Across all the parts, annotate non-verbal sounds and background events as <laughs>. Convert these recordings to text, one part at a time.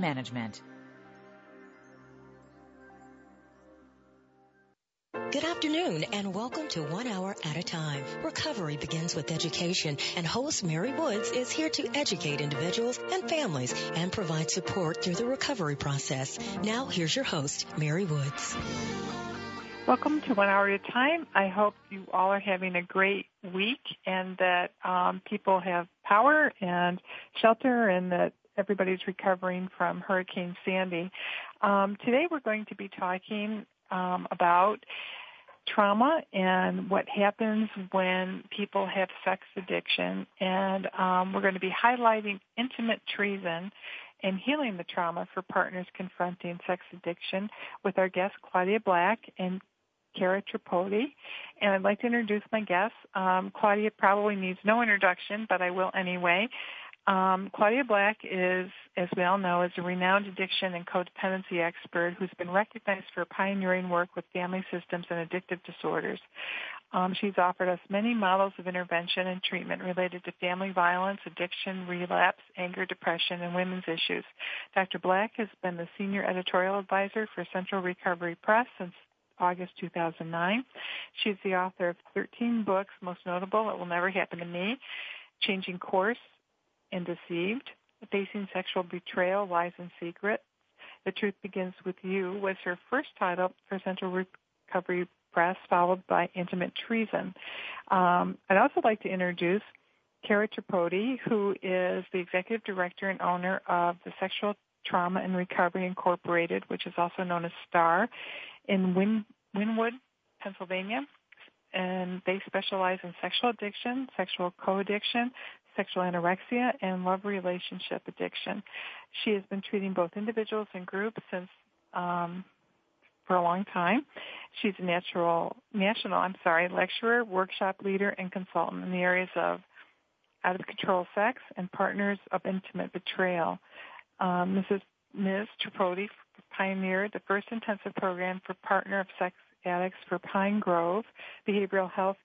management. Good afternoon and welcome to One Hour at a Time. Recovery begins with education and host Mary Woods is here to educate individuals and families and provide support through the recovery process. Now here's your host, Mary Woods. Welcome to One Hour at a Time. I hope you all are having a great week and that um, people have power and shelter and that everybody's recovering from Hurricane Sandy. Um, today we're going to be talking um, about trauma and what happens when people have sex addiction. And um, we're going to be highlighting intimate treason and healing the trauma for partners confronting sex addiction with our guests Claudia Black and Cara Tripodi. And I'd like to introduce my guests. Um, Claudia probably needs no introduction, but I will anyway. Um, Claudia Black is, as we all know, is a renowned addiction and codependency expert who's been recognized for pioneering work with family systems and addictive disorders. Um, she's offered us many models of intervention and treatment related to family violence, addiction, relapse, anger, depression, and women's issues. Dr. Black has been the senior editorial advisor for Central Recovery Press since August 2009. She's the author of 13 books, most notable, It Will Never Happen to Me, Changing Course, and deceived, facing sexual betrayal, lies and secrets. The Truth Begins with You was her first title for Central Recovery Press, followed by Intimate Treason. Um, I'd also like to introduce Cara Tripodi, who is the executive director and owner of the Sexual Trauma and Recovery Incorporated, which is also known as STAR, in Win- Wynnewood, Pennsylvania. And they specialize in sexual addiction, sexual co-addiction, sexual anorexia, and love relationship addiction. She has been treating both individuals and groups since um, for a long time. She's a natural, national, I'm sorry, lecturer, workshop leader, and consultant in the areas of out of control sex and partners of intimate betrayal. Um, Mrs. Ms. Tripodi pioneered the first intensive program for partner of sex addicts for Pine Grove Behavioral Health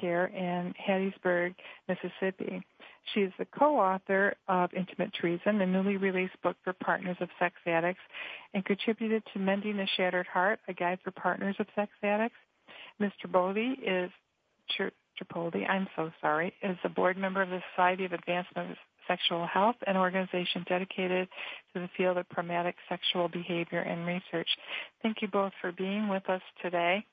Care in Hattiesburg, Mississippi. She is the co-author of Intimate Treason, a newly released book for partners of sex addicts, and contributed to Mending a Shattered Heart, a guide for partners of sex addicts. Mr. Bodie is Tripoli, I'm so sorry, is a board member of the Society of Advancement of Sexual Health, an organization dedicated to the field of traumatic sexual behavior and research. Thank you both for being with us today.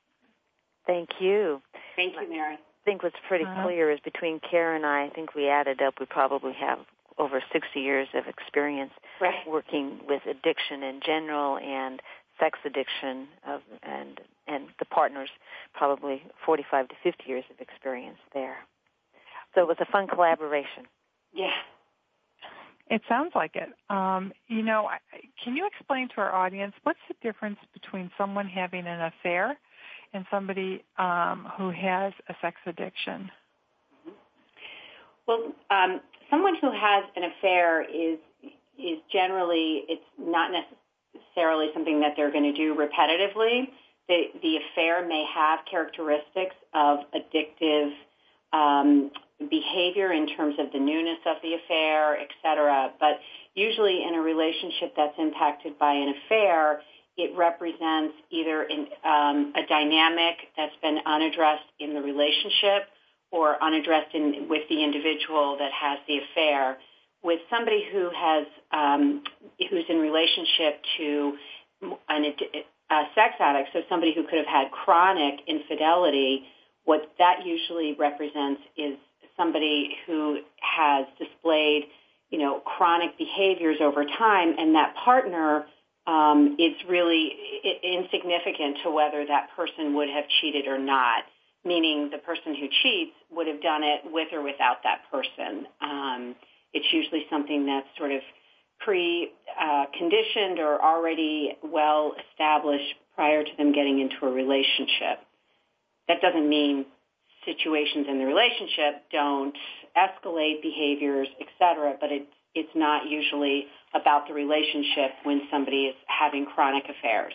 Thank you. Thank you, Mary think what's pretty uh-huh. clear is between Cara and I, I think we added up, we probably have over 60 years of experience right. working with addiction in general and sex addiction of, and and the partners probably 45 to 50 years of experience there. So it was a fun collaboration. Yeah. It sounds like it. Um, you know, can you explain to our audience what's the difference between someone having an affair in somebody um, who has a sex addiction? Well, um, someone who has an affair is is generally it's not necessarily something that they're going to do repetitively. The the affair may have characteristics of addictive um, behavior in terms of the newness of the affair, etc. But usually, in a relationship that's impacted by an affair, it represents either in, um, a dynamic that's been unaddressed in the relationship or unaddressed in, with the individual that has the affair. With somebody who has um, who's in relationship to an, a sex addict, so somebody who could have had chronic infidelity, what that usually represents is somebody who has displayed, you know, chronic behaviors over time, and that partner um, it's really insignificant to whether that person would have cheated or not. Meaning, the person who cheats would have done it with or without that person. Um, it's usually something that's sort of pre-conditioned uh, or already well established prior to them getting into a relationship. That doesn't mean situations in the relationship don't escalate behaviors, etc., but it's it's not usually about the relationship when somebody is having chronic affairs.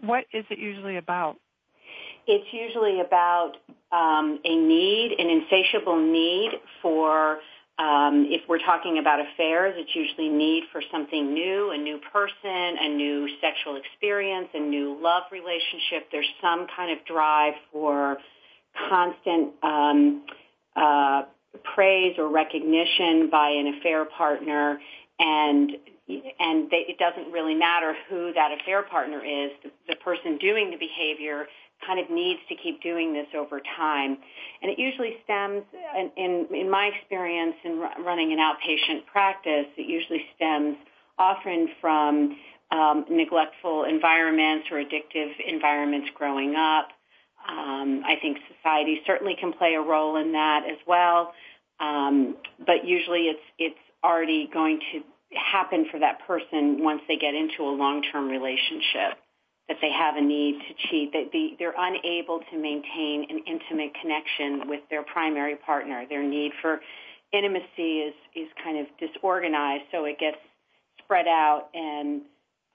What is it usually about? It's usually about um, a need, an insatiable need for um, if we're talking about affairs, it's usually need for something new, a new person, a new sexual experience, a new love relationship. There's some kind of drive for constant um, uh, praise or recognition by an affair partner, and and they, it doesn't really matter who that affair partner is. The, the person doing the behavior kind of needs to keep doing this over time. And it usually stems, in, in, in my experience in running an outpatient practice, it usually stems often from um, neglectful environments or addictive environments growing up. Um, I think society certainly can play a role in that as well. Um, but usually it's it's already going to happen for that person once they get into a long-term relationship that they have a need to cheat, that they, they're unable to maintain an intimate connection with their primary partner. Their need for intimacy is, is kind of disorganized, so it gets spread out and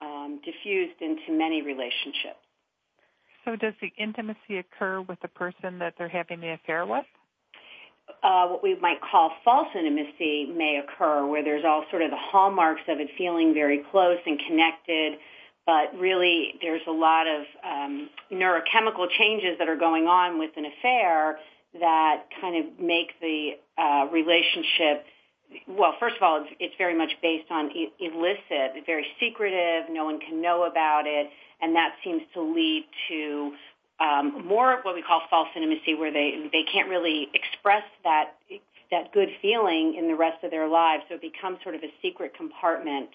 um, diffused into many relationships. So does the intimacy occur with the person that they're having the affair with? Uh, what we might call false intimacy may occur, where there's all sort of the hallmarks of it feeling very close and connected, but really there's a lot of um, neurochemical changes that are going on with an affair that kind of make the uh, relationship well, first of all, it's, it's very much based on illicit, very secretive. No one can know about it, and that seems to lead to um, more what we call false intimacy, where they they can't really express that that good feeling in the rest of their lives. So it becomes sort of a secret compartment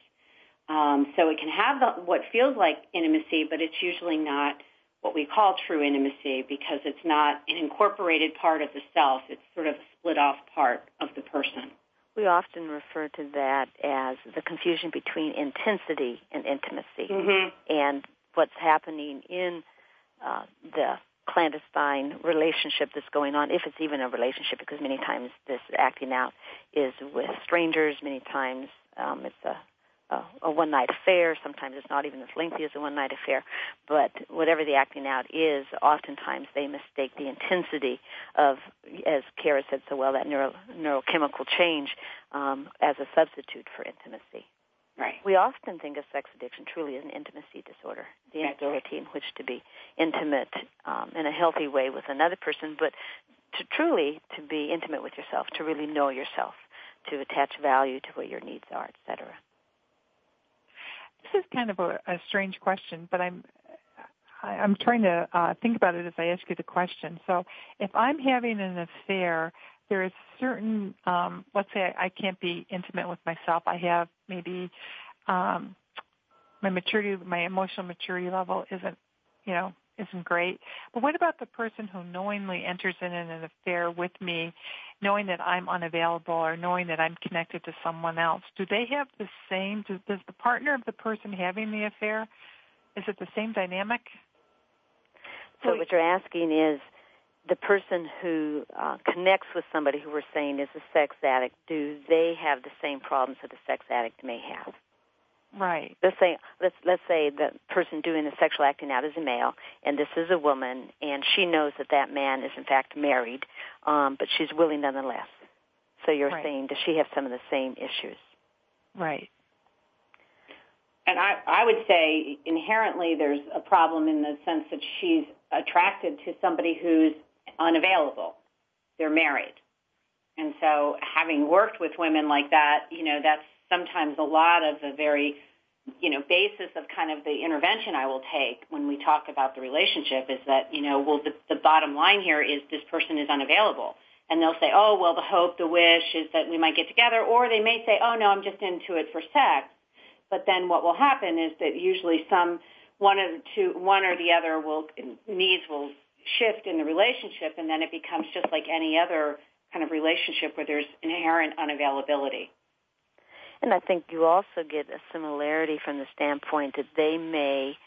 um, so it can have the, what feels like intimacy, but it's usually not what we call true intimacy because it's not an incorporated part of the self. It's sort of a split off part of the person. We often refer to that as the confusion between intensity and intimacy. Mm-hmm. And what's happening in uh, the clandestine relationship that's going on, if it's even a relationship, because many times this acting out is with strangers, many times um, it's a a, a one night affair. Sometimes it's not even as lengthy as a one night affair. But whatever the acting out is, oftentimes they mistake the intensity of, as Cara said so well, that neuro, neurochemical change um, as a substitute for intimacy. Right. We often think of sex addiction truly as an intimacy disorder, the inability in which to be intimate um, in a healthy way with another person, but to truly to be intimate with yourself, to really know yourself, to attach value to what your needs are, etc this is kind of a, a strange question, but I'm I, I'm trying to uh, think about it as I ask you the question. So, if I'm having an affair, there is certain, um, let's say I, I can't be intimate with myself. I have maybe um, my maturity, my emotional maturity level isn't, you know, isn't great. But what about the person who knowingly enters in an affair with me, knowing that I'm unavailable or knowing that I'm connected to someone else? Do they have the same? Does, the partner of the person having the affair, is it the same dynamic? So what you're asking is the person who uh, connects with somebody who we're saying is a sex addict, do they have the same problems that a sex addict may have? Right. Let's say let's let's say the person doing the sexual acting out is a male, and this is a woman, and she knows that that man is in fact married, um, but she's willing nonetheless. So you're right. saying does she have some of the same issues? Right. And I, I would say inherently there's a problem in the sense that she's attracted to somebody who's unavailable. They're married. And so having worked with women like that, you know, that's sometimes a lot of the very you know basis of kind of the intervention I will take when we talk about the relationship is that you know well the, the bottom line here is this person is unavailable. And they'll say oh well the hope the wish is that we might get together. Or they may say oh no I'm just into it for sex. But then what will happen is that usually some one of two, one or the other will needs will shift in the relationship, and then it becomes just like any other kind of relationship where there's inherent unavailability. And I think you also get a similarity from the standpoint that they may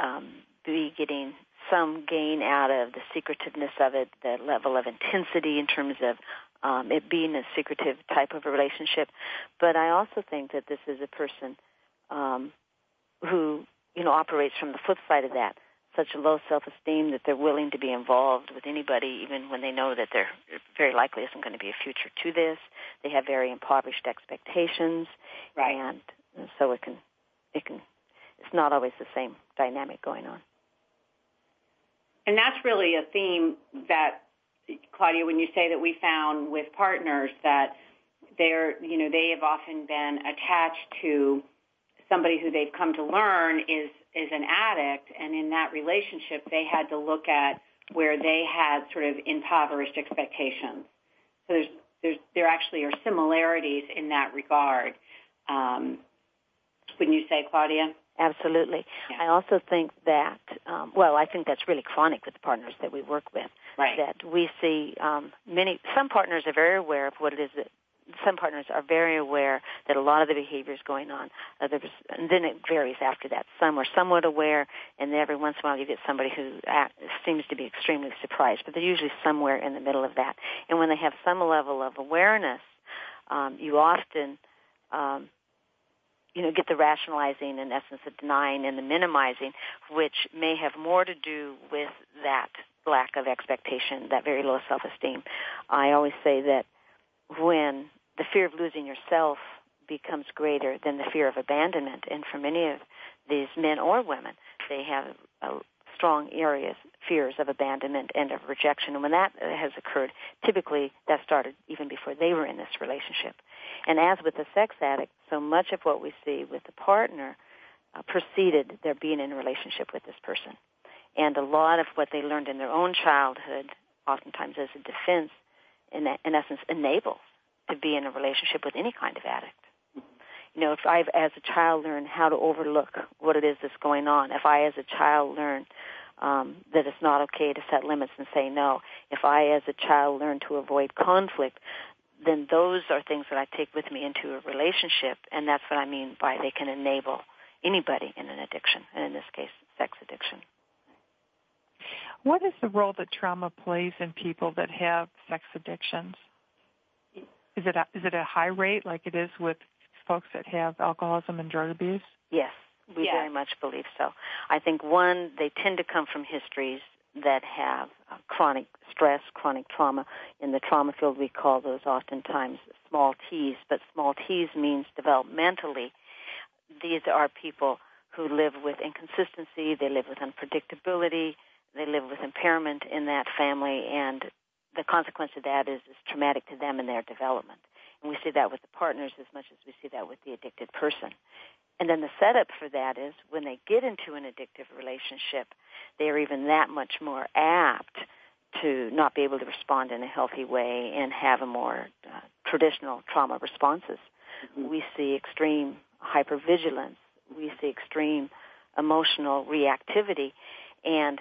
um, be getting some gain out of the secretiveness of it, the level of intensity in terms of um, it being a secretive type of a relationship. But I also think that this is a person um, who you know operates from the flip side of that, such a low self-esteem that they're willing to be involved with anybody, even when they know that there very likely isn't going to be a future to this. They have very impoverished expectations, right. and so it can it can it's not always the same dynamic going on. And that's really a theme that Claudia, when you say that we found with partners that they're, you know, they have often been attached to somebody who they've come to learn is is an addict, and in that relationship, they had to look at where they had sort of impoverished expectations. So there's there's there actually are similarities in that regard. Um, wouldn't you say, Claudia? Absolutely. Yeah. I also think that, um, well, I think that's really chronic with the partners that we work with. Right. That we see um, many, some partners are very aware of what it is that some partners are very aware that a lot of the behavior is going on. Others, and then it varies after that. Some are somewhat aware, and then every once in a while you get somebody who act, seems to be extremely surprised. But they're usually somewhere in the middle of that. And when they have some level of awareness, um, you often um, you know, get the rationalizing in essence the denying and the minimizing, which may have more to do with that lack of expectation, that very low self-esteem. I always say that when the fear of losing yourself becomes greater than the fear of abandonment, and for many of these men or women, they have a strong areas, fears of abandonment and of rejection. And when that has occurred, typically that started even before they were in this relationship. And as with the sex addict, so much of what we see with the partner uh, preceded their being in a relationship with this person. And a lot of what they learned in their own childhood, oftentimes as a defense, in, in essence, enables to be in a relationship with any kind of addict. You know, if I, as a child, learn how to overlook what it is that's going on, if I, as a child, learn um, that it's not okay to set limits and say no, if I, as a child, learn to avoid conflict, then those are things that I take with me into a relationship, and that's what I mean by they can enable anybody in an addiction, and in this case, sex addiction. What is the role that trauma plays in people that have sex addictions? Is it a, is it a high rate like it is with folks that have alcoholism and drug abuse? Yes, we very much believe so. I think one, they tend to come from histories that have uh, chronic stress, chronic trauma. In the trauma field, we call those oftentimes small T's, but small T's means developmentally. These are people who live with inconsistency, they live with unpredictability, they live with impairment in that family, and the consequence of that is, is traumatic to them in their development. And we see that with the partners as much as we see that with the addicted person. And then the setup for that is when they get into an addictive relationship, they're even that much more apt to not be able to respond in a healthy way and have a more uh, traditional trauma responses. Mm-hmm. We see extreme hypervigilance. We see extreme emotional reactivity. And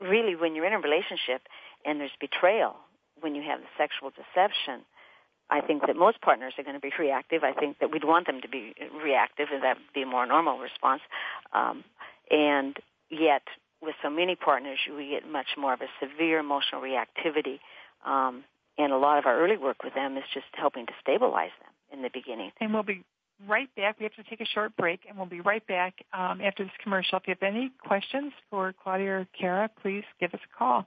really, when you're in a relationship and there's betrayal, when you have the sexual deception, I think that most partners are going to be <laughs> reactive. I think that we'd want them to be reactive, and that would be a more normal response. Um, and yet, with so many partners, we get much more of a severe emotional reactivity. Um, and a lot of our early work with them is just helping to stabilize them in the beginning. And we'll be right back. We have to take a short break, and we'll be right back um, after this commercial. If you have any questions for Claudia or Cara, please give us a call.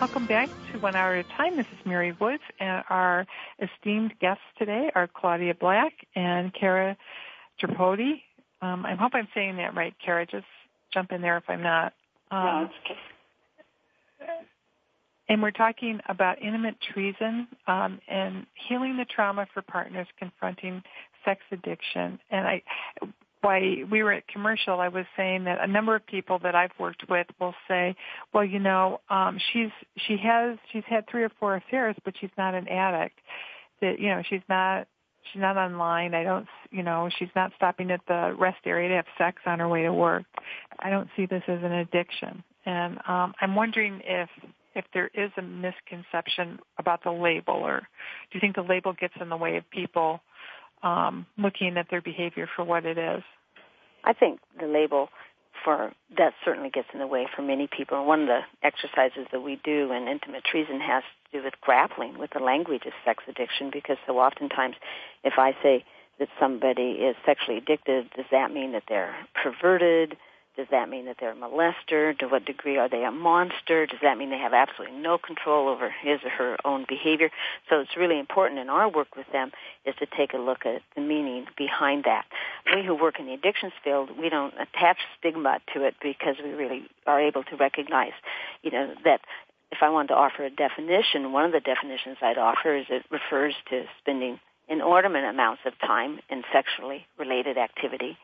Welcome back to One Hour at a Time. This is Mary Woods, and our esteemed guests today are Claudia Black and Cara Tripodi. Um, I hope I'm saying that right, Cara. Just jump in there if I'm not. Um, no, it's okay. And we're talking about intimate treason um, and healing the trauma for partners confronting sex addiction. And I, why we were at commercial, I was saying that a number of people that I've worked with will say, "Well, you know, um, she's she has she's had three or four affairs, but she's not an addict. That you know, she's not she's not online. I don't, you know, she's not stopping at the rest area to have sex on her way to work. I don't see this as an addiction, and um, I'm wondering if if there is a misconception about the label, or do you think the label gets in the way of people?" um, looking at their behavior for what it is. I think the label for that certainly gets in the way for many people. And one of the exercises that we do in intimate treason has to do with grappling with the language of sex addiction because so oftentimes if I say that somebody is sexually addicted, does that mean that they're perverted? Does that mean that they're a molester? To what degree are they a monster? Does that mean they have absolutely no control over his or her own behavior? So it's really important in our work with them is to take a look at the meaning behind that. We who work in the addictions field, we don't attach stigma to it because we really are able to recognize, you know, that if I wanted to offer a definition, one of the definitions I'd offer is it refers to spending inordinate amounts of time in sexually related activity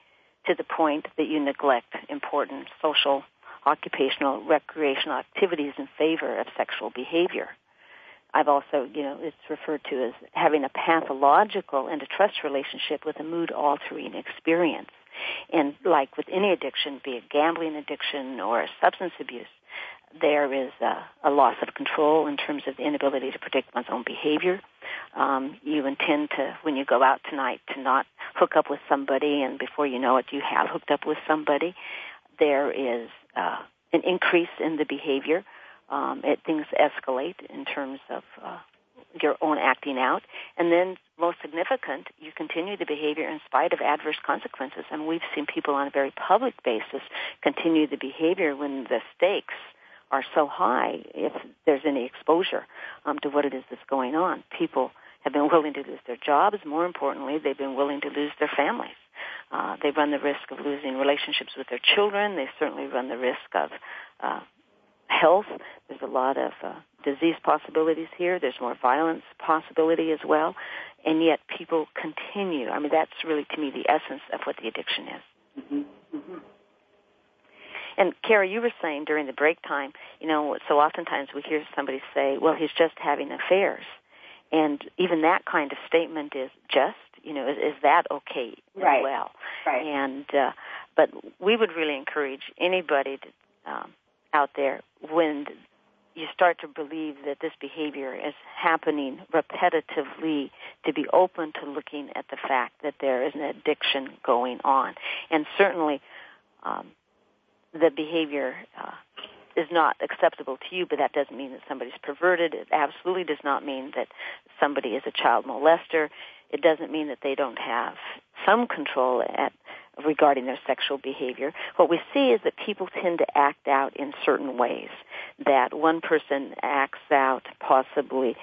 to the point that you neglect important social, occupational, recreational activities in favor of sexual behavior. I've also, you know, it's referred to as having a pathological and a trust relationship with a mood altering experience. And like with any addiction, be it gambling addiction or substance abuse, there is a, a, loss of control in terms of the inability to predict one's own behavior. Um, you intend to, when you go out tonight, to not hook up with somebody, and before you know it, you have hooked up with somebody. There is uh, an increase in the behavior. Um, it, things escalate in terms of uh, your own acting out, and then most significant, you continue the behavior in spite of adverse consequences. And we've seen people on a very public basis continue the behavior when the stakes are so high if there's any exposure um, to what it is that's going on. People have been willing to lose their jobs. More importantly, they've been willing to lose their families. Uh, they run the risk of losing relationships with their children. They certainly run the risk of uh, health. There's a lot of uh, disease possibilities here. There's more violence possibility as well. And yet people continue. I mean, that's really, to me, the essence of what the addiction is. Mm-hmm. Mm-hmm. And Cara, you were saying during the break time, you know, so oftentimes we hear somebody say, well, he's just having affairs. And even that kind of statement is just, you know, is, is that okay right. as well? Right. And, uh, but we would really encourage anybody to, um, out there when you start to believe that this behavior is happening repetitively to be open to looking at the fact that there is an addiction going on. And certainly, um, the behavior uh, is not acceptable to you, but that doesn't mean that somebody's perverted. It absolutely does not mean that somebody is a child molester. It doesn't mean that they don't have some control at regarding their sexual behavior. What we see is that people tend to act out in certain ways. That one person acts out possibly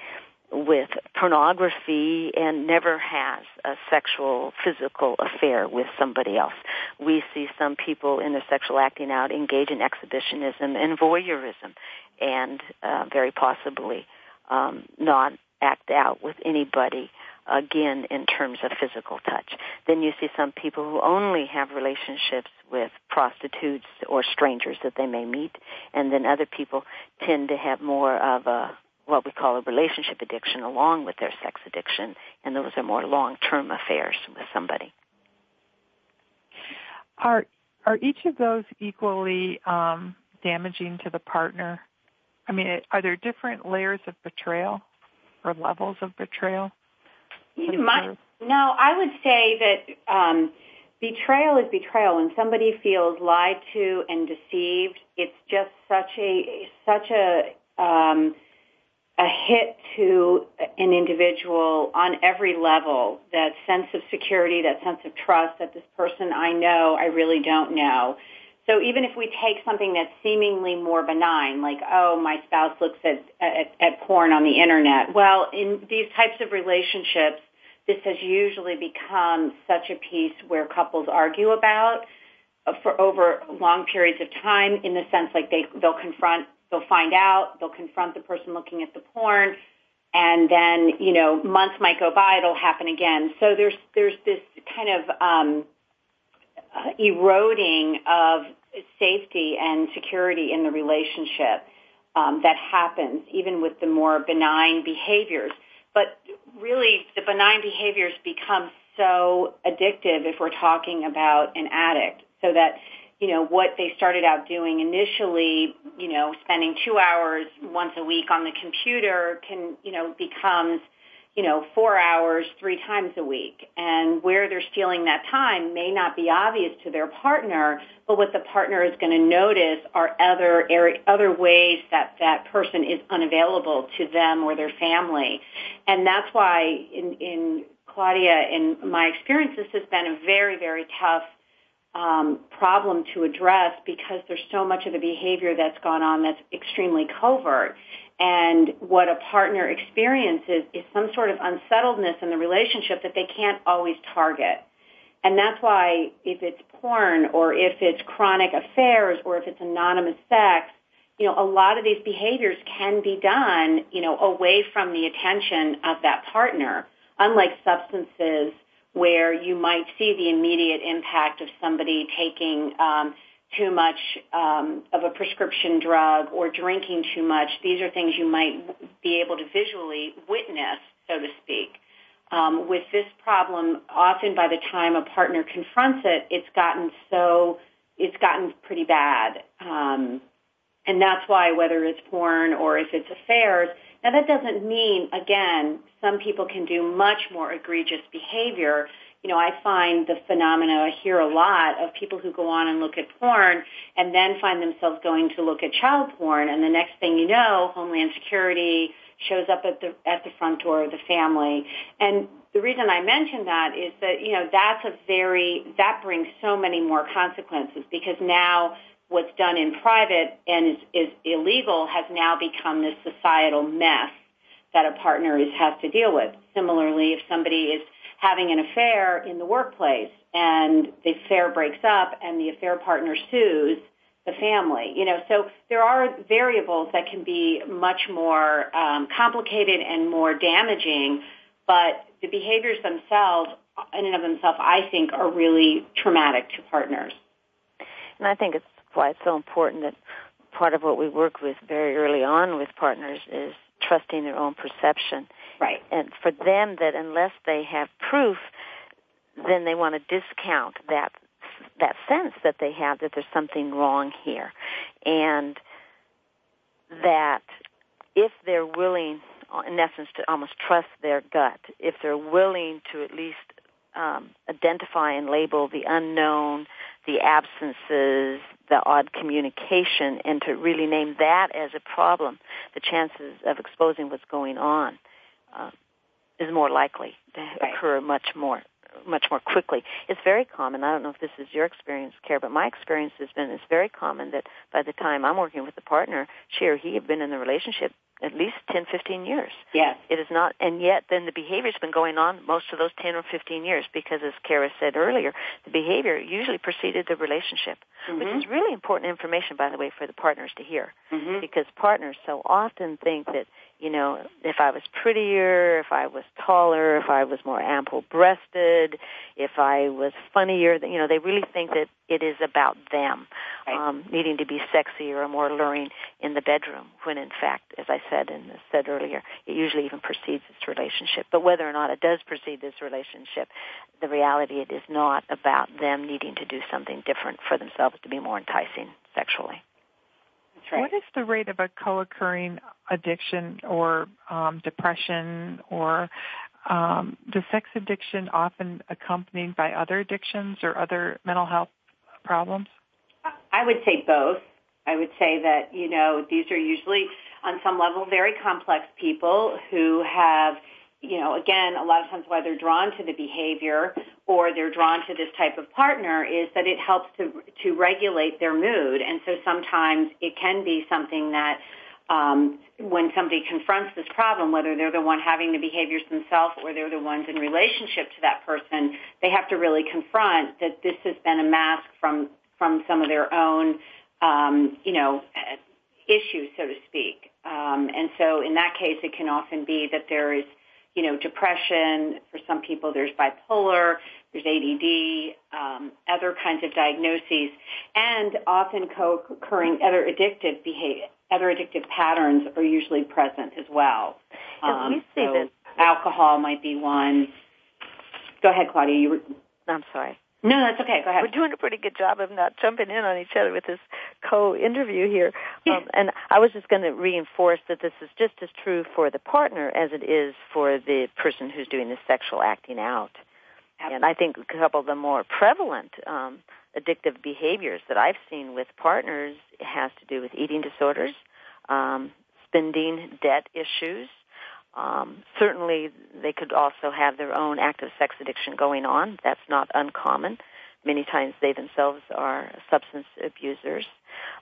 with pornography and never has a sexual physical affair with somebody else. We see some people in their sexual acting out engage in exhibitionism and voyeurism and uh, very possibly um, not act out with anybody again in terms of physical touch. Then you see some people who only have relationships with prostitutes or strangers that they may meet, and then other people tend to have more of a what we call a relationship addiction along with their sex addiction, and those are more long-term affairs with somebody. Are are each of those equally um, damaging to the partner? I mean, are there different layers of betrayal or levels of betrayal? My, no, I would say that um, betrayal is betrayal. When somebody feels lied to and deceived, it's just such a such a um, a hit to an individual on every level. That sense of security, that sense of trust that this person I know, I really don't know. So even if we take something that's seemingly more benign, like, oh, my spouse looks at, at, at porn on the internet, well, in these types of relationships, this has usually become such a piece where couples argue about for over long periods of time in the sense like they, they'll confront, they'll find out, they'll confront the person looking at the porn, and then, you know, months might go by, it'll happen again. So there's, there's this kind of, um, eroding of safety and security in the relationship um, that happens even with the more benign behaviors. But really, the benign behaviors become so addictive if we're talking about an addict. So that, you know, what they started out doing initially, you know, spending two hours once a week on the computer can, you know, becomes you know, four hours three times a week. And where they're stealing that time may not be obvious to their partner, but what the partner is going to notice are other area, other ways that that person is unavailable to them or their family. And that's why in, in Claudia, in my experience, this has been a very, very tough um, problem to address because there's so much of the behavior that's gone on that's extremely covert. And what a partner experiences is some sort of unsettledness in the relationship that they can't always target. And that's why if it's porn or if it's chronic affairs or if it's anonymous sex, you know, a lot of these behaviors can be done, you know, away from the attention of that partner, unlike substances where you might see the immediate impact of somebody taking um, too much um, of a prescription drug or drinking too much. These are things you might be able to visually witness, so to speak. Um, with this problem, often by the time a partner confronts it, it's gotten so it's gotten pretty bad, um, and that's why whether it's porn or if it's affairs. Now that doesn't mean, again, some people can do much more egregious behavior you know, I find the phenomena, I hear a lot of people who go on and look at porn and then find themselves going to look at child porn and the next thing you know, Homeland Security shows up at the, at the front door of the family. And the reason I mention that is that, you know, that's a very, that brings so many more consequences because now what's done in private and is, is illegal has now become this societal mess that a partner is, has to deal with. Similarly, if somebody is having an affair in the workplace and the affair breaks up and the affair partner sues the family. You know, so there are variables that can be much more um, complicated and more damaging, but the behaviors themselves, in and of themselves, I think, are really traumatic to partners. And I think it's why it's so important that part of what we work with very early on with partners is trusting their own perception Right. And for them, that unless they have proof, then they want to discount that that sense that they have that there's something wrong here, and that if they're willing, in essence, to almost trust their gut, if they're willing to at least um, identify and label the unknown, the absences, the odd communication, and to really name that as a problem, the chances of exposing what's going on uh, is more likely to right. occur much more much more quickly. It's very common. I don't know if this is your experience, Care, but my experience has been it's very common that by the time I'm working with a partner, she or he have been in the relationship at least 10, 15 years. Yes. It is not, and yet then the behavior's been going on most of those 10 or 15 years because as Cara said earlier, the behavior usually preceded the relationship, mm-hmm. which is really important information, by the way, for the partners to hear. Mm-hmm. Because partners so often think that you know, if I was prettier, if I was taller, if I was more ample breasted, if I was funnier, you know, they really think that it is about them right. um, needing to be sexier or more alluring in the bedroom, when in fact, as I said and said earlier, it usually even precedes this relationship. But whether or not it does precede this relationship, the reality it is not about them needing to do something different for themselves to be more enticing sexually. Right. What is the rate of a co-occurring addiction or um, depression or um, the sex addiction often accompanied by other addictions or other mental health problems? I would say both. I would say that, you know, these are usually on some level very complex people who have you know, again, a lot of times why they're drawn to the behavior or they're drawn to this type of partner is that it helps to to regulate their mood, and so sometimes it can be something that um, when somebody confronts this problem, whether they're the one having the behaviors themselves or they're the ones in relationship to that person, they have to really confront that this has been a mask from from some of their own, um, you know, issues, so to speak. Um, and so in that case, it can often be that there is you know, depression. For some people, there's bipolar, there's ADD, um, other kinds of diagnoses, and often co-occurring other addictive behavior, other addictive patterns are usually present as well. Um, we see so that alcohol might be one. Go ahead, Claudia. You were... I'm sorry. No, that's okay. Go ahead. We're doing a pretty good job of not jumping in on each other with this co-interview here. Um, and I was just going to reinforce that this is just as true for the partner as it is for the person who's doing the sexual acting out. Absolutely. And I think a couple of the more prevalent um, addictive behaviors that I've seen with partners has to do with eating disorders, um, spending debt issues. Um, certainly, they could also have their own active sex addiction going on. That's not uncommon. Many times they themselves are substance abusers.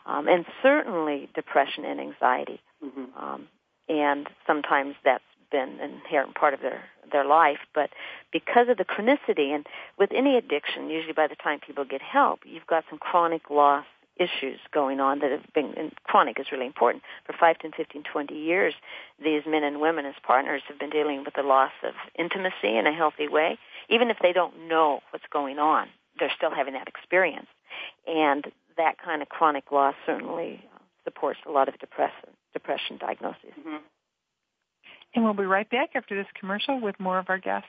Um, and certainly depression and anxiety. Mm-hmm. Um, and sometimes that's been an inherent part of their their life. But because of the chronicity, and with any addiction, usually by the time people get help, you've got some chronic loss issues going on that have been and chronic is really important. For 5 10 15 20 years these men and women as partners have been dealing with the loss of intimacy in a healthy way. Even if they don't know what's going on they're still having that experience. And that kind of chronic loss certainly supports a lot of depression depression diagnoses. Mm-hmm. and we'll be right back after this commercial with more of our guests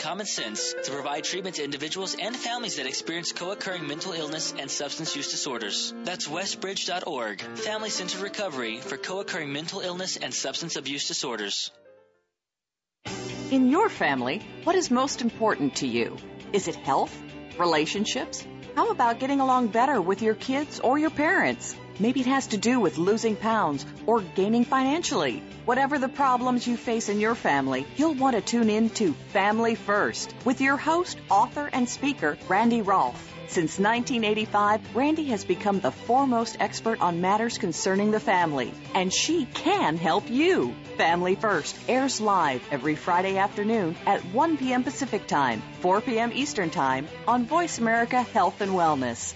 common sense to provide treatment to individuals and families that experience co-occurring mental illness and substance use disorders. That's westbridge.org, Family Centered Recovery for co-occurring mental illness and substance abuse disorders. In your family, what is most important to you? Is it health? Relationships? How about getting along better with your kids or your parents? Maybe it has to do with losing pounds or gaining financially. Whatever the problems you face in your family, you'll want to tune in to Family First with your host, author, and speaker, Randy Rolfe. Since 1985, Randy has become the foremost expert on matters concerning the family, and she can help you. Family First airs live every Friday afternoon at 1 p.m. Pacific Time, 4 p.m. Eastern Time on Voice America Health and Wellness.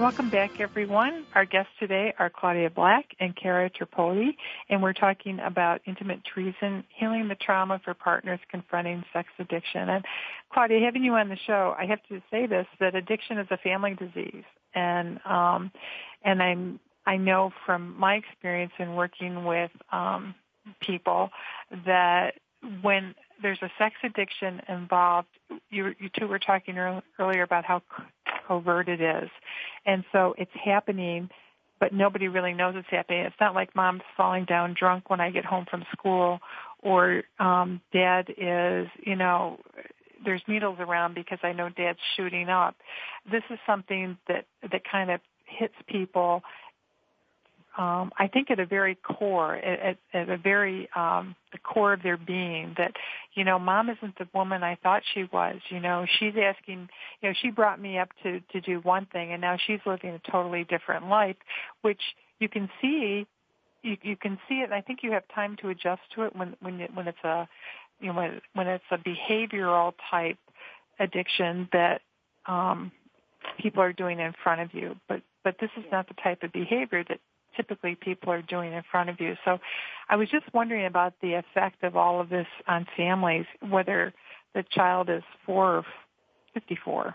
Welcome back, everyone. Our guests today are Claudia Black and Cara Tripodi, and we're talking about intimate treason, healing the trauma for partners confronting sex addiction. And Claudia, having you on the show, I have to say this: that addiction is a family disease, and um, and I'm I know from my experience in working with um, people that when there's a sex addiction involved, you, you two were talking earlier about how covert it is. And so it's happening, but nobody really knows it's happening. It's not like mom's falling down drunk when I get home from school or um dad is, you know, there's needles around because I know dad's shooting up. This is something that that kind of hits people um, I think at a very core, at, at a very um, the core of their being, that you know, mom isn't the woman I thought she was. You know, she's asking, you know, she brought me up to to do one thing, and now she's living a totally different life, which you can see, you, you can see it. And I think you have time to adjust to it when when it, when it's a, you know, when when it's a behavioral type addiction that um, people are doing in front of you, but but this is not the type of behavior that typically people are doing in front of you. So I was just wondering about the effect of all of this on families, whether the child is four or 54.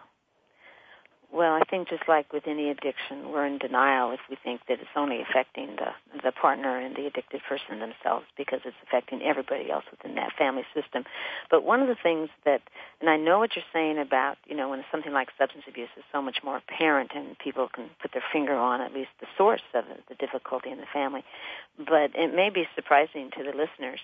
Well, I think just like with any addiction, we're in denial if we think that it's only affecting the the partner and the addicted person themselves because it's affecting everybody else within that family system. But one of the things that, and I know what you're saying about, you know, when something like substance abuse is so much more apparent and people can put their finger on at least the source of the difficulty in the family. But it may be surprising to the listeners,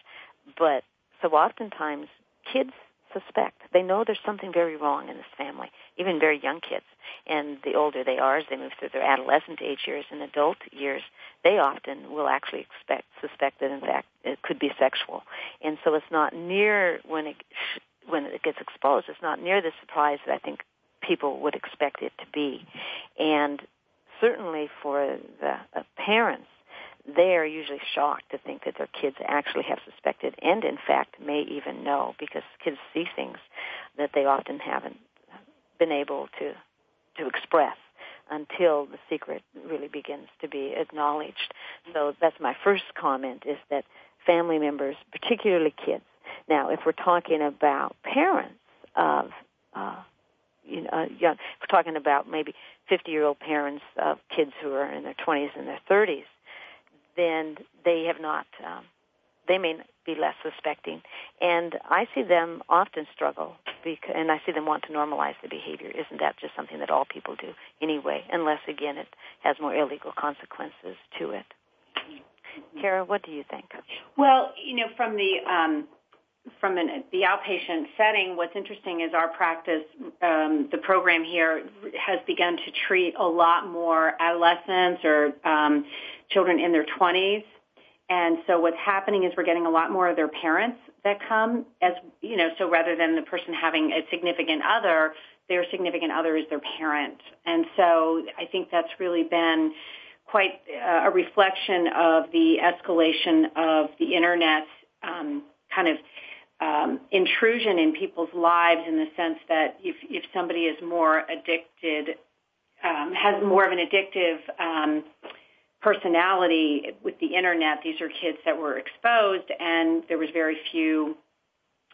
but so oftentimes kids suspect. They know there's something very wrong in this family, even very young kids. And the older they are, as they move through their adolescent age years and adult years, they often will actually expect, suspect that in fact it could be sexual. And so it's not near when it when it gets exposed, it's not near the surprise that I think people would expect it to be. And certainly for the uh, parents, they are usually shocked to think that their kids actually have suspected and in fact may even know because kids see things that they often haven't been able to to express until the secret really begins to be acknowledged. So that's my first comment is that family members, particularly kids. Now, if we're talking about parents of uh, you know, uh, young, we're talking about maybe 50-year-old parents of kids who are in their 20s and their 30s, then they have not, um, they may be less suspecting. And I see them often struggle, because, and I see them want to normalize the behavior. Isn't that just something that all people do anyway, unless, again, it has more illegal consequences to it? Cara, what do you think? Well, you know, from the um, from an, the outpatient setting, what's interesting is our practice, um, the program here has begun to treat a lot more adolescents or um, children in their 20s. And so what's happening is we're getting a lot more of their parents that come as, you know, so rather than the person having a significant other, their significant other is their parent. And so I think that's really been quite uh, a reflection of the escalation of the internet um, kind of um, intrusion in people's lives in the sense that if, if somebody is more addicted, um, has more of an addictive um, personality with the internet, these are kids that were exposed, and there was very few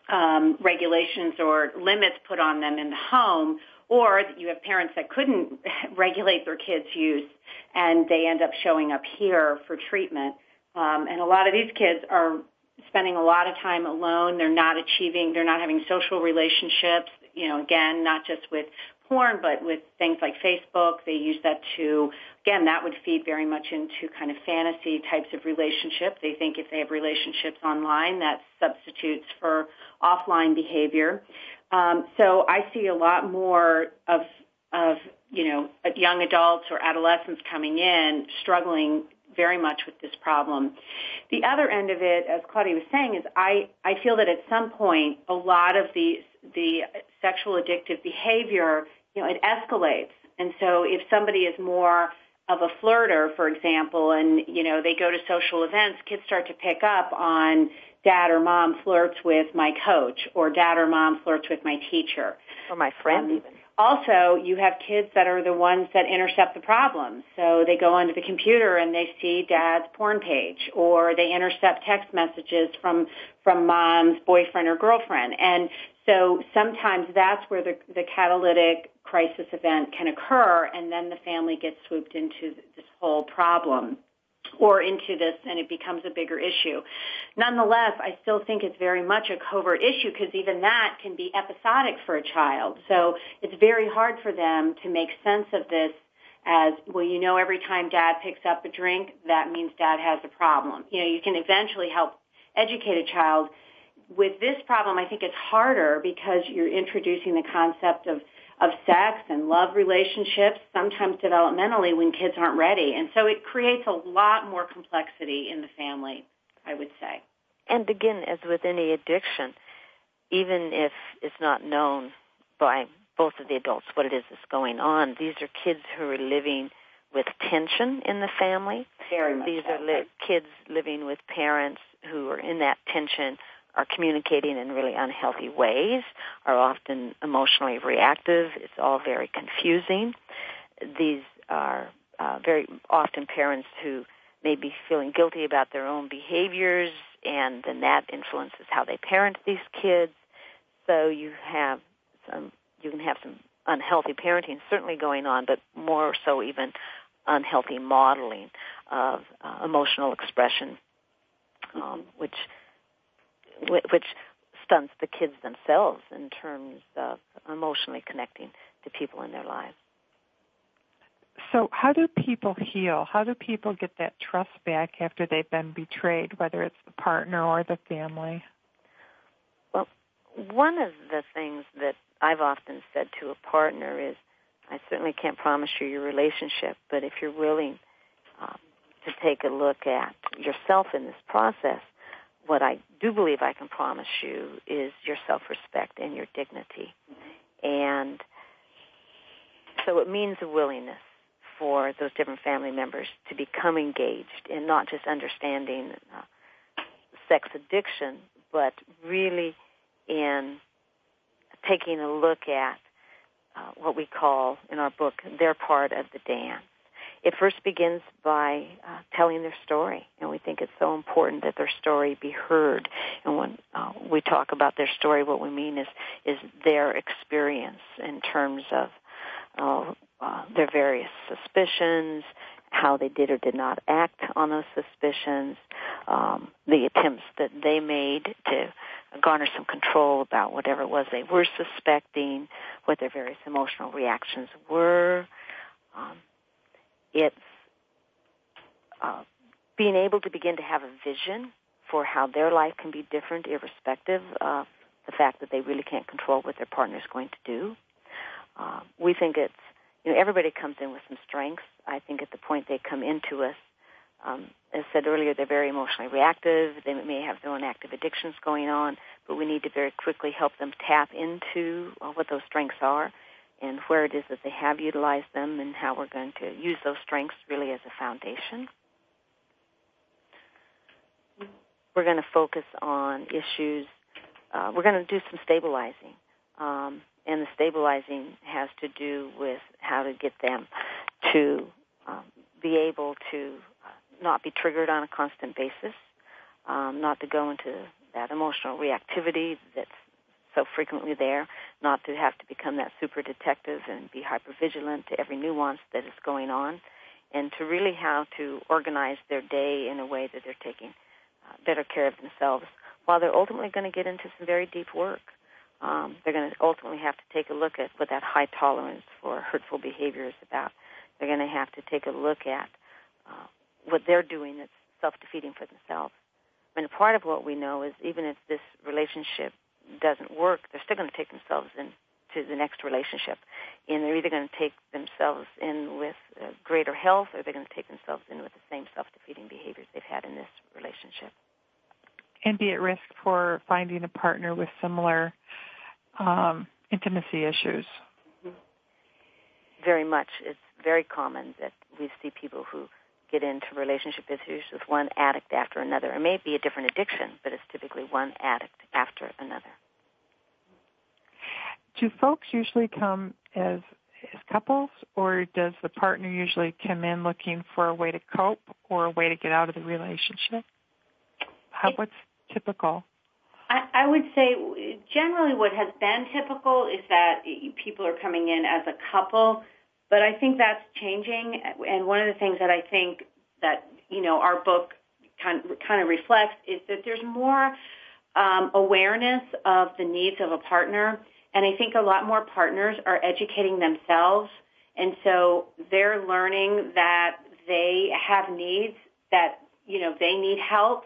um, regulations or limits put on them in the home. or you have parents that couldn't <laughs> regulate their kids' use and they end up showing up here for treatment. Um, and a lot of these kids are spending a lot of time alone. They're not achieving, they're not having social relationships, you know, again, not just with porn, but with things like Facebook. They use that to, again, that would feed very much into kind of fantasy types of relationship. They think if they have relationships online, that substitutes for offline behavior. Um, so I see a lot more of, of, you know, young adults or adolescents coming in struggling very much with this problem. The other end of it, as Claudia was saying, is I, I feel that at some point a lot of the the sexual addictive behavior you know, it escalates. And so if somebody is more of a flirter, for example, and, you know, they go to social events, kids start to pick up on dad or mom flirts with my coach or dad or mom flirts with my teacher. Or my friend um, even. Also, you have kids that are the ones that intercept the problems. So they go onto the computer and they see dad's porn page or they intercept text messages from from mom's boyfriend or girlfriend. And so sometimes that's where the, the catalytic crisis event can occur, and then the family gets swooped into this whole problem or into this and it becomes a bigger issue. Nonetheless, I still think it's very much a covert issue because even that can be episodic for a child. So it's very hard for them to make sense of this as, well, you know, every time dad picks up a drink, that means dad has a problem. You know, you can eventually help educate a child with this problem, I think it's harder because you're introducing the concept of of sex and love relationships, sometimes developmentally when kids aren't ready. And so it creates a lot more complexity in the family, I would say. And again, as with any addiction, even if it's not known by both of the adults what it is that's going on, these are kids who are living with tension in the family. Very much These so. are li- kids living with parents who are in that tension are communicating in really unhealthy ways, are often emotionally reactive. It's all very confusing. These are uh, very often parents who may be feeling guilty about their own behaviors, and then that influences how they parent these kids. So you have some, you can have some unhealthy parenting certainly going on, but more so even unhealthy modeling of uh, emotional expression, um, which which stunts the kids themselves in terms of emotionally connecting to people in their lives. So, how do people heal? How do people get that trust back after they've been betrayed, whether it's the partner or the family? Well, one of the things that I've often said to a partner is I certainly can't promise you your relationship, but if you're willing um, to take a look at yourself in this process, what I do believe I can promise you is your self-respect and your dignity. And so it means a willingness for those different family members to become engaged in not just understanding uh, sex addiction, but really in taking a look at uh, what we call in our book their part of the dance it first begins by uh, telling their story, and we think it's so important that their story be heard. And when uh, we talk about their story, what we mean is is their experience in terms of uh, uh, their various suspicions, how they did or did not act on those suspicions, um, the attempts that they made to garner some control about whatever it was they were suspecting, what their various emotional reactions were. Um, it's uh, being able to begin to have a vision for how their life can be different irrespective of the fact that they really can't control what their partner is going to do. Uh, we think it's, you know, everybody comes in with some strengths. I think at the point they come into us, um, as said earlier, they're very emotionally reactive. They may have their own active addictions going on, but we need to very quickly help them tap into uh, what those strengths are and where it is that they have utilized them and how we're going to use those strengths really as a foundation. We're going to focus on issues. Uh, we're going to do some stabilizing. Um, and the stabilizing has to do with how to get them to um, be able to uh, not be triggered on a constant basis, um, not to go into that emotional reactivity that's so frequently there, not to have to become that super detective and be hyper vigilant to every nuance that is going on, and to really how to organize their day in a way that they're taking uh, better care of themselves while they're ultimately going to get into some very deep work. Um, they're going to ultimately have to take a look at what that high tolerance for hurtful behavior is about. They're going to have to take a look at uh, what they're doing that's self-defeating for themselves. I mean, part of what we know is even if this relationship doesn't work, they're still going to take themselves into the next relationship. And they're either going to take themselves in with uh, greater health or they're going to take themselves in with the same self-defeating behaviors they've had in this relationship. And be at risk for finding a partner with similar um, intimacy issues. Mm-hmm. Very much. It's very common that we see people who get into relationship issues with one addict after another. It may be a different addiction, but it's typically one addict after another. Do folks usually come as as couples, or does the partner usually come in looking for a way to cope or a way to get out of the relationship? How, what's typical? I, I would say generally what has been typical is that people are coming in as a couple but I think that's changing. And one of the things that I think that, you know, our book kind of, kind of reflects is that there's more um, awareness of the needs of a partner. And I think a lot more partners are educating themselves. And so they're learning that they have needs that, you know, they need help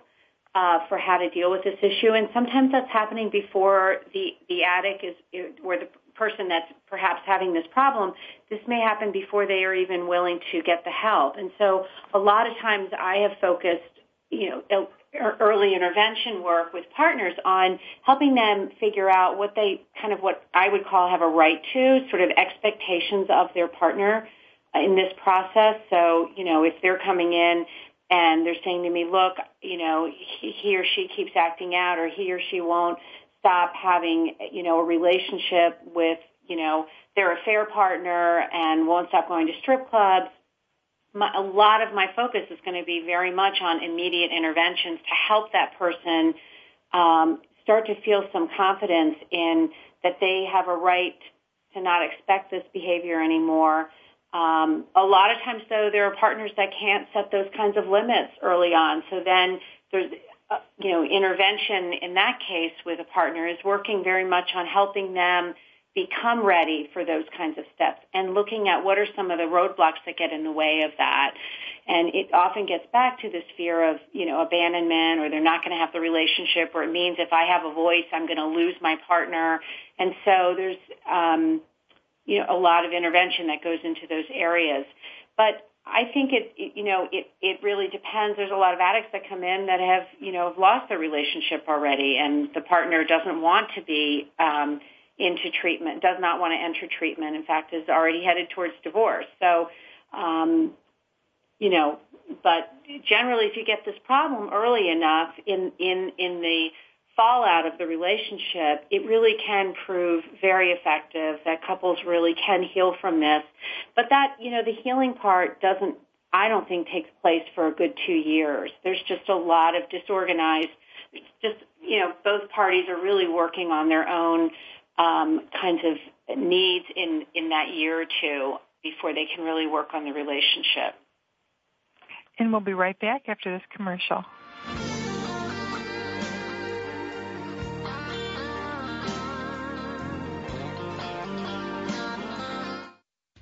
uh, for how to deal with this issue. And sometimes that's happening before the, the addict is, or the person that's perhaps having this problem, this may happen before they are even willing to get the help. And so a lot of times I have focused, you know, er, early intervention work with partners on helping them figure out what they kind of what I would call have a right to, sort of expectations of their partner in this process. So, you know, if they're coming in and they're saying to me, look, you know, he or she keeps acting out or he or she won't stop having, you know, a relationship with, you know, their affair partner and won't stop going to strip clubs. My, a lot of my focus is going to be very much on immediate interventions to help that person um, start to feel some confidence in that they have a right to not expect this behavior anymore. Um, a lot of times, though, there are partners that can't set those kinds of limits early on. So then there's uh, you know, intervention in that case with a partner is working very much on helping them become ready for those kinds of steps and looking at what are some of the roadblocks that get in the way of that. And it often gets back to this fear of, you know, abandonment or they're not going to have the relationship or it means if I have a voice, I'm going to lose my partner. And so there's, um, you know, a lot of intervention that goes into those areas. But I think it, it, you know, it, it really depends. There's a lot of addicts that come in that have, you know, have lost their relationship already and the partner doesn't want to be, um, into treatment, does not want to enter treatment. In fact, is already headed towards divorce. So, um, you know, but generally if you get this problem early enough in, in, in the fallout of the relationship, it really can prove very effective that couples really can heal from this. But that, you know, the healing part doesn't, I don't think takes place for a good two years. There's just a lot of disorganized, just, you know, both parties are really working on their own um, kinds of needs in, in that year or two before they can really work on the relationship. And we'll be right back after this commercial.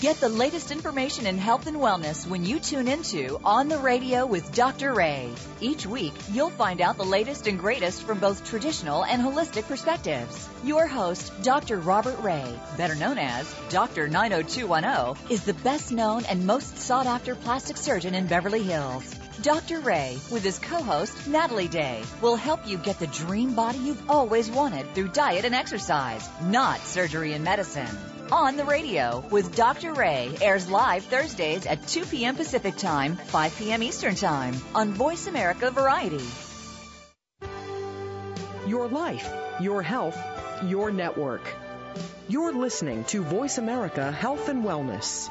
Get the latest information in health and wellness when you tune into On the Radio with Dr. Rey. Each week, you'll find out the latest and greatest from both traditional and holistic perspectives. Your host, Dr. Robert Rey, better known as Dr. 90210, is the best known and most sought after plastic surgeon in Beverly Hills. Dr. Rey, with his co-host Natalie Day, will help you get the dream body you've always wanted through diet and exercise, not surgery and medicine on the radio with Dr. Rey airs live Thursdays at 2 p.m. Pacific Time, 5 p.m. Eastern Time on Voice America Variety. Your life, your health, your network. You're listening to Voice America Health and Wellness.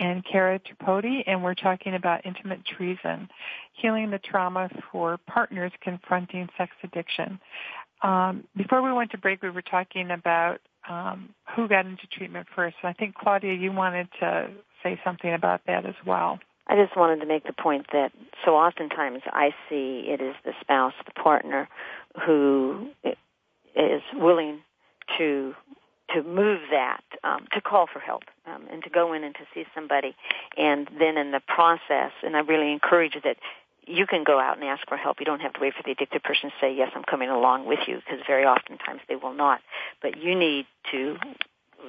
and Cara Tripodi, and we're talking about intimate treason, healing the trauma for partners confronting sex addiction. Um, before we went to break, we were talking about um, who got into treatment first. And I think, Claudia, you wanted to say something about that as well. I just wanted to make the point that so oftentimes I see it is the spouse, the partner, who is willing to to move that, um, to call for help, and to go in and to see somebody, and then in the process, and I really encourage that you can go out and ask for help. You don't have to wait for the addicted person to say, yes, I'm coming along with you, because very oftentimes they will not. But you need to,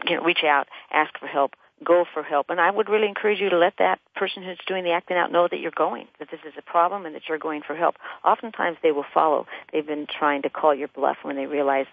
you know, reach out, ask for help, go for help. And I would really encourage you to let that person who's doing the acting out know that you're going, that this is a problem and that you're going for help. Oftentimes they will follow. They've been trying to call your bluff when they realize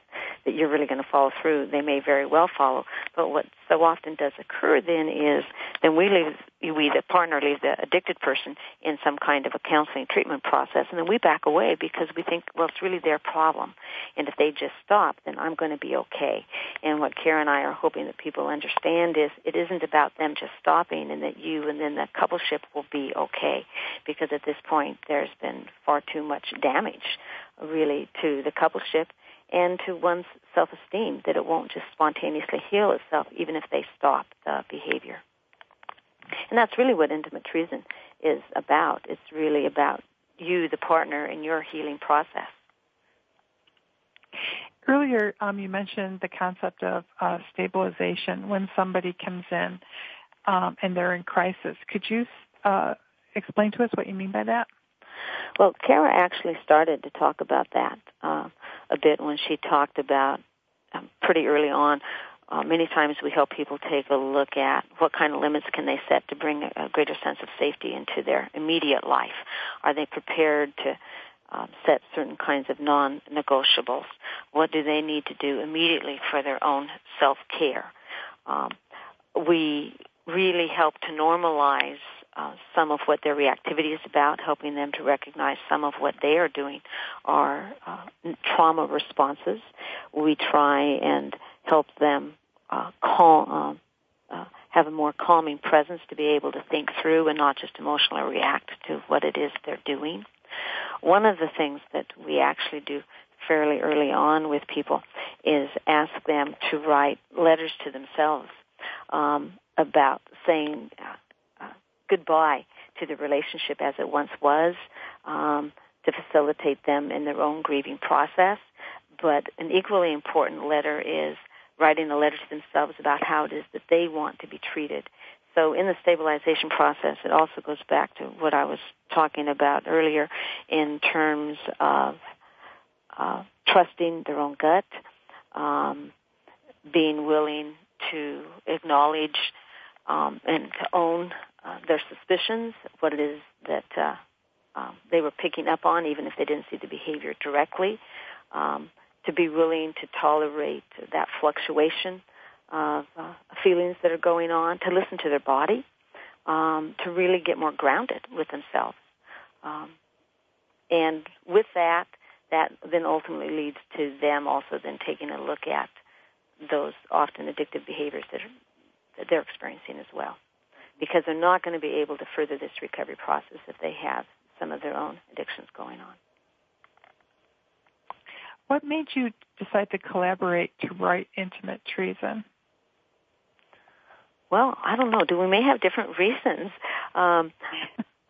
that you're really going to follow through. They may very well follow. But what so often does occur then is then we leave, we, the partner leaves the addicted person in some kind of a counseling treatment process and then we back away because we think, well, it's really their problem. And if they just stop, then I'm going to be okay. And what Cara and I are hoping that people understand is it isn't about them just stopping and that you and then the coupleship will be okay because at this point there's been far too much damage really to the coupleship and to one's self-esteem that it won't just spontaneously heal itself even if they stop the behavior. And that's really what intimate treason is about. It's really about you, the partner, and your healing process. Earlier, um, you mentioned the concept of uh, stabilization when somebody comes in um, and they're in crisis. Could you uh, explain to us what you mean by that? Well, Cara actually started to talk about that uh, a bit when she talked about um, pretty early on. Uh, many times we help people take a look at what kind of limits can they set to bring a, a greater sense of safety into their immediate life. Are they prepared to um, set certain kinds of non-negotiables? What do they need to do immediately for their own self-care? Um, we really help to normalize uh, some of what their reactivity is about, helping them to recognize some of what they are doing are uh, trauma responses. We try and help them uh, calm, um, uh, have a more calming presence to be able to think through and not just emotionally react to what it is they're doing. One of the things that we actually do fairly early on with people is ask them to write letters to themselves um, about saying uh, goodbye to the relationship as it once was um, to facilitate them in their own grieving process. But an equally important letter is writing a letter to themselves about how it is that they want to be treated. So in the stabilization process, it also goes back to what I was talking about earlier in terms of uh, trusting their own gut, um, being willing to acknowledge um, and to own uh, their suspicions, what it is that uh, um, they were picking up on, even if they didn't see the behavior directly, um, to be willing to tolerate that fluctuation of uh, feelings that are going on, to listen to their body, um, to really get more grounded with themselves. Um, and with that, that then ultimately leads to them also then taking a look at those often addictive behaviors that, are, that they're experiencing as well. Because they're not going to be able to further this recovery process if they have some of their own addictions going on. What made you decide to collaborate to write Intimate Treason? Well, I don't know. Do we may have different reasons? Um,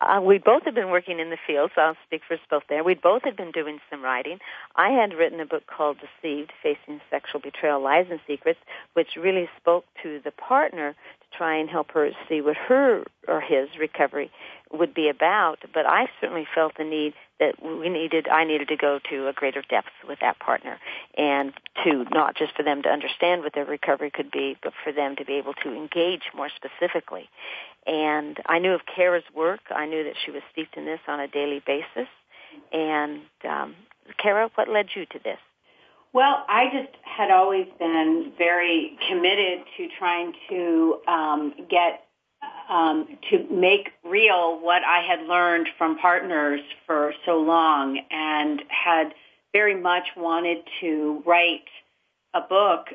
uh, we both had been working in the field, so I'll speak for us both there. We both had been doing some writing. I had written a book called Deceived, Facing Sexual Betrayal, Lies and Secrets, which really spoke to the partner to try and help her see what her or his recovery would be about. But I certainly felt the need that we needed, I needed to go to a greater depth with that partner and to not just for them to understand what their recovery could be, but for them to be able to engage more specifically. And I knew of Cara's work. I knew that she was steeped in this on a daily basis. And um, Cara, what led you to this? Well, I just had always been very committed to trying to um, get um, to make real what I had learned from partners for so long, and had very much wanted to write a book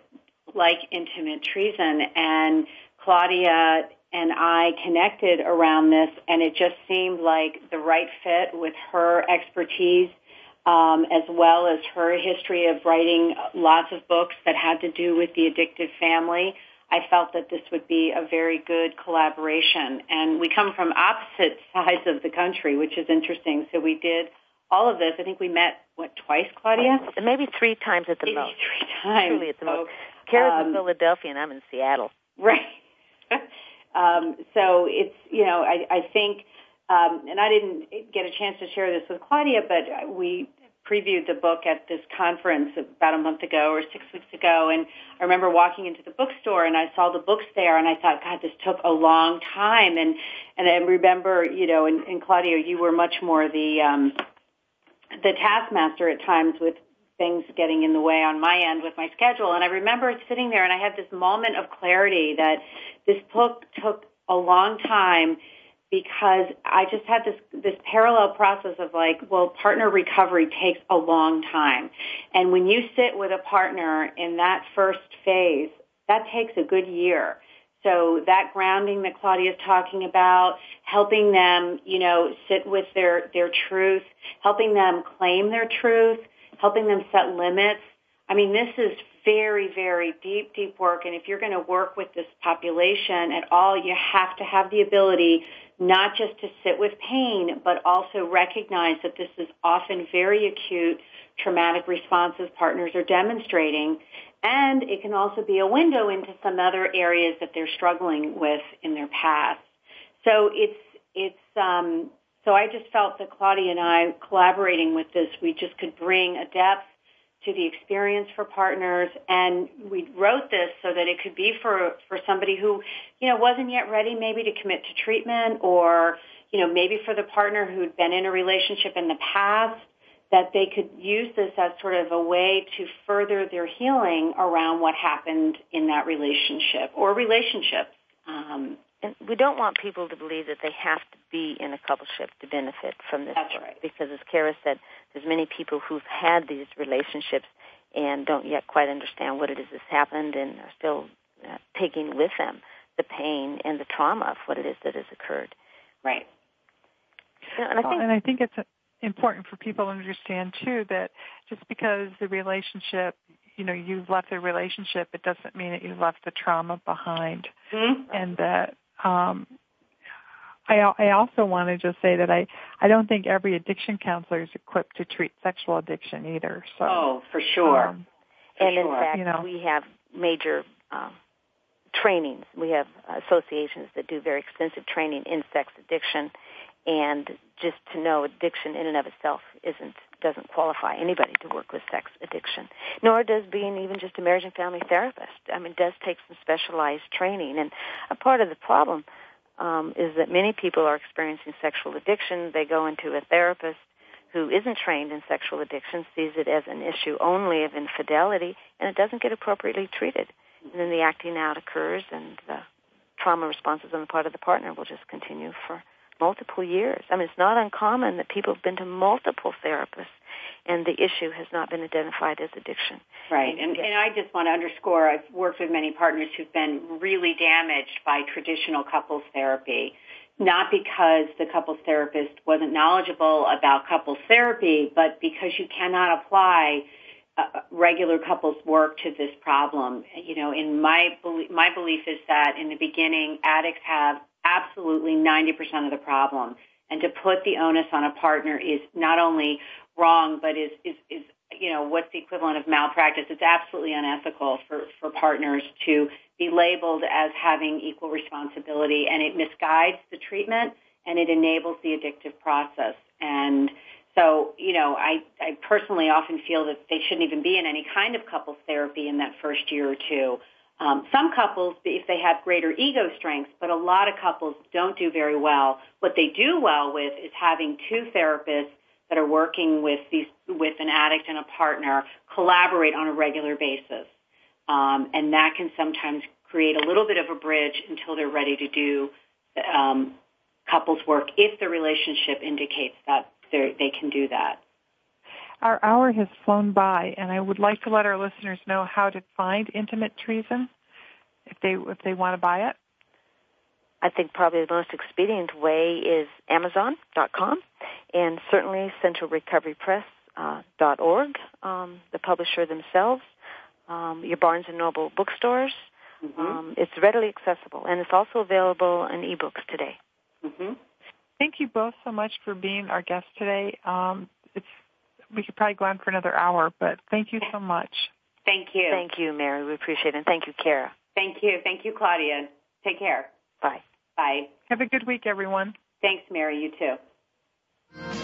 like Intimate Treason. And Claudia and I connected around this, and it just seemed like the right fit with her expertise, um, as well as her history of writing lots of books that had to do with the addicted family. I felt that this would be a very good collaboration. And we come from opposite <laughs> sides of the country, which is interesting. So we did all of this. I think we met, what, twice, Claudia? Maybe three times at the Maybe most. three times. Truly at the so, most. Cara's um, in Philadelphia and I'm in Seattle. Right. <laughs> um, so it's, you know, I, I think, um, and I didn't get a chance to share this with Claudia, but we previewed the book at this conference about a month ago or six weeks ago, and I remember walking into the bookstore and I saw the books there, and I thought, God, this took a long time, and and I remember, you know, and, and Claudia, you were much more the um, the taskmaster at times with things getting in the way on my end with my schedule, and I remember sitting there and I had this moment of clarity that this book took a long time because I just had this this parallel process of like, well, partner recovery takes a long time. And when you sit with a partner in that first phase, that takes a good year. So that grounding that Claudia is talking about, helping them, you know, sit with their their truth, helping them claim their truth, helping them set limits. I mean, this is very, very deep, deep work. And if you're going to work with this population at all, you have to have the ability not just to sit with pain, but also recognize that this is often very acute traumatic responses partners are demonstrating. And it can also be a window into some other areas that they're struggling with in their past. So it's, it's, um, so I just felt that Claudia and I collaborating with this, we just could bring a depth to the experience for partners. And we wrote this so that it could be for for somebody who you know wasn't yet ready maybe to commit to treatment or you know maybe for the partner who'd been in a relationship in the past that they could use this as sort of a way to further their healing around what happened in that relationship or relationships um, we don't want people to believe that they have to be in a coupleship to benefit from this. That's right. Because as Cara said, there's many people who've had these relationships and don't yet quite understand what it is that's happened and are still uh, taking with them the pain and the trauma of what it is that has occurred. Right. Yeah, and I think, and I think it's important for people to understand too that just because the relationship you know you've left the relationship it doesn't mean that you've left the trauma behind mm-hmm. and that um, I, I also want to just say that I, I don't think every addiction counselor is equipped to treat sexual addiction either. So, oh, for sure. Um, for and in fact, You know. we have major um, trainings. We have associations that do very extensive training in sex addiction, and just to know addiction in and of itself isn't doesn't qualify anybody to work with sex addiction. Nor does being even just a marriage and family therapist. I mean, it does take some specialized training, and a part of the problem um, is that many people are experiencing sexual addiction. They go into a therapist who isn't trained in sexual addiction, sees it as an issue only of infidelity, and it doesn't get appropriately treated. And then the acting out occurs, and the trauma responses on the part of the partner will just continue for multiple years. I mean, it's not uncommon that people have been to multiple therapists and the issue has not been identified as addiction. Right, and, and I just want to underscore, I've worked with many partners who've been really damaged by traditional couples therapy not because the couples therapist wasn't knowledgeable about couples therapy, but because you cannot apply uh, regular couples work to this problem. You know, in my my belief is that in the beginning, addicts have absolutely 90% of the problem. And to put the onus on a partner is not only wrong, but is, is, is you know, what's the equivalent of malpractice? It's absolutely unethical for, for partners to be labeled as having equal responsibility and it misguides the treatment and it enables the addictive process. And so, you know, I, I personally often feel that they shouldn't even be in any kind of couples therapy in that first year or two. Um, some couples, if they have greater ego strengths, but a lot of couples don't do very well. What they do well with is having two therapists that are working with these with an addict and a partner collaborate on a regular basis, um, and that can sometimes create a little bit of a bridge until they're ready to do um, couples work if the relationship indicates that they can do that. Our hour has flown by, and I would like to let our listeners know how to find Intimate Treason if they if they want to buy it. I think probably the most expedient way is Amazon.com and certainly CentralRecoveryPress.org, uh, um, the publisher themselves, um, your Barnes and Noble bookstores. Mm-hmm. Um, it's readily accessible, and it's also available in ebooks today. Mm-hmm. Thank you both so much for being our guest today. Um, it's we could probably go on for another hour, but thank you so much. Thank you. Thank you, Mary. We appreciate it. And thank you, Cara. Thank you. Thank you, Claudia. Take care. Bye. Bye. Have a good week, everyone. Thanks, Mary. You too.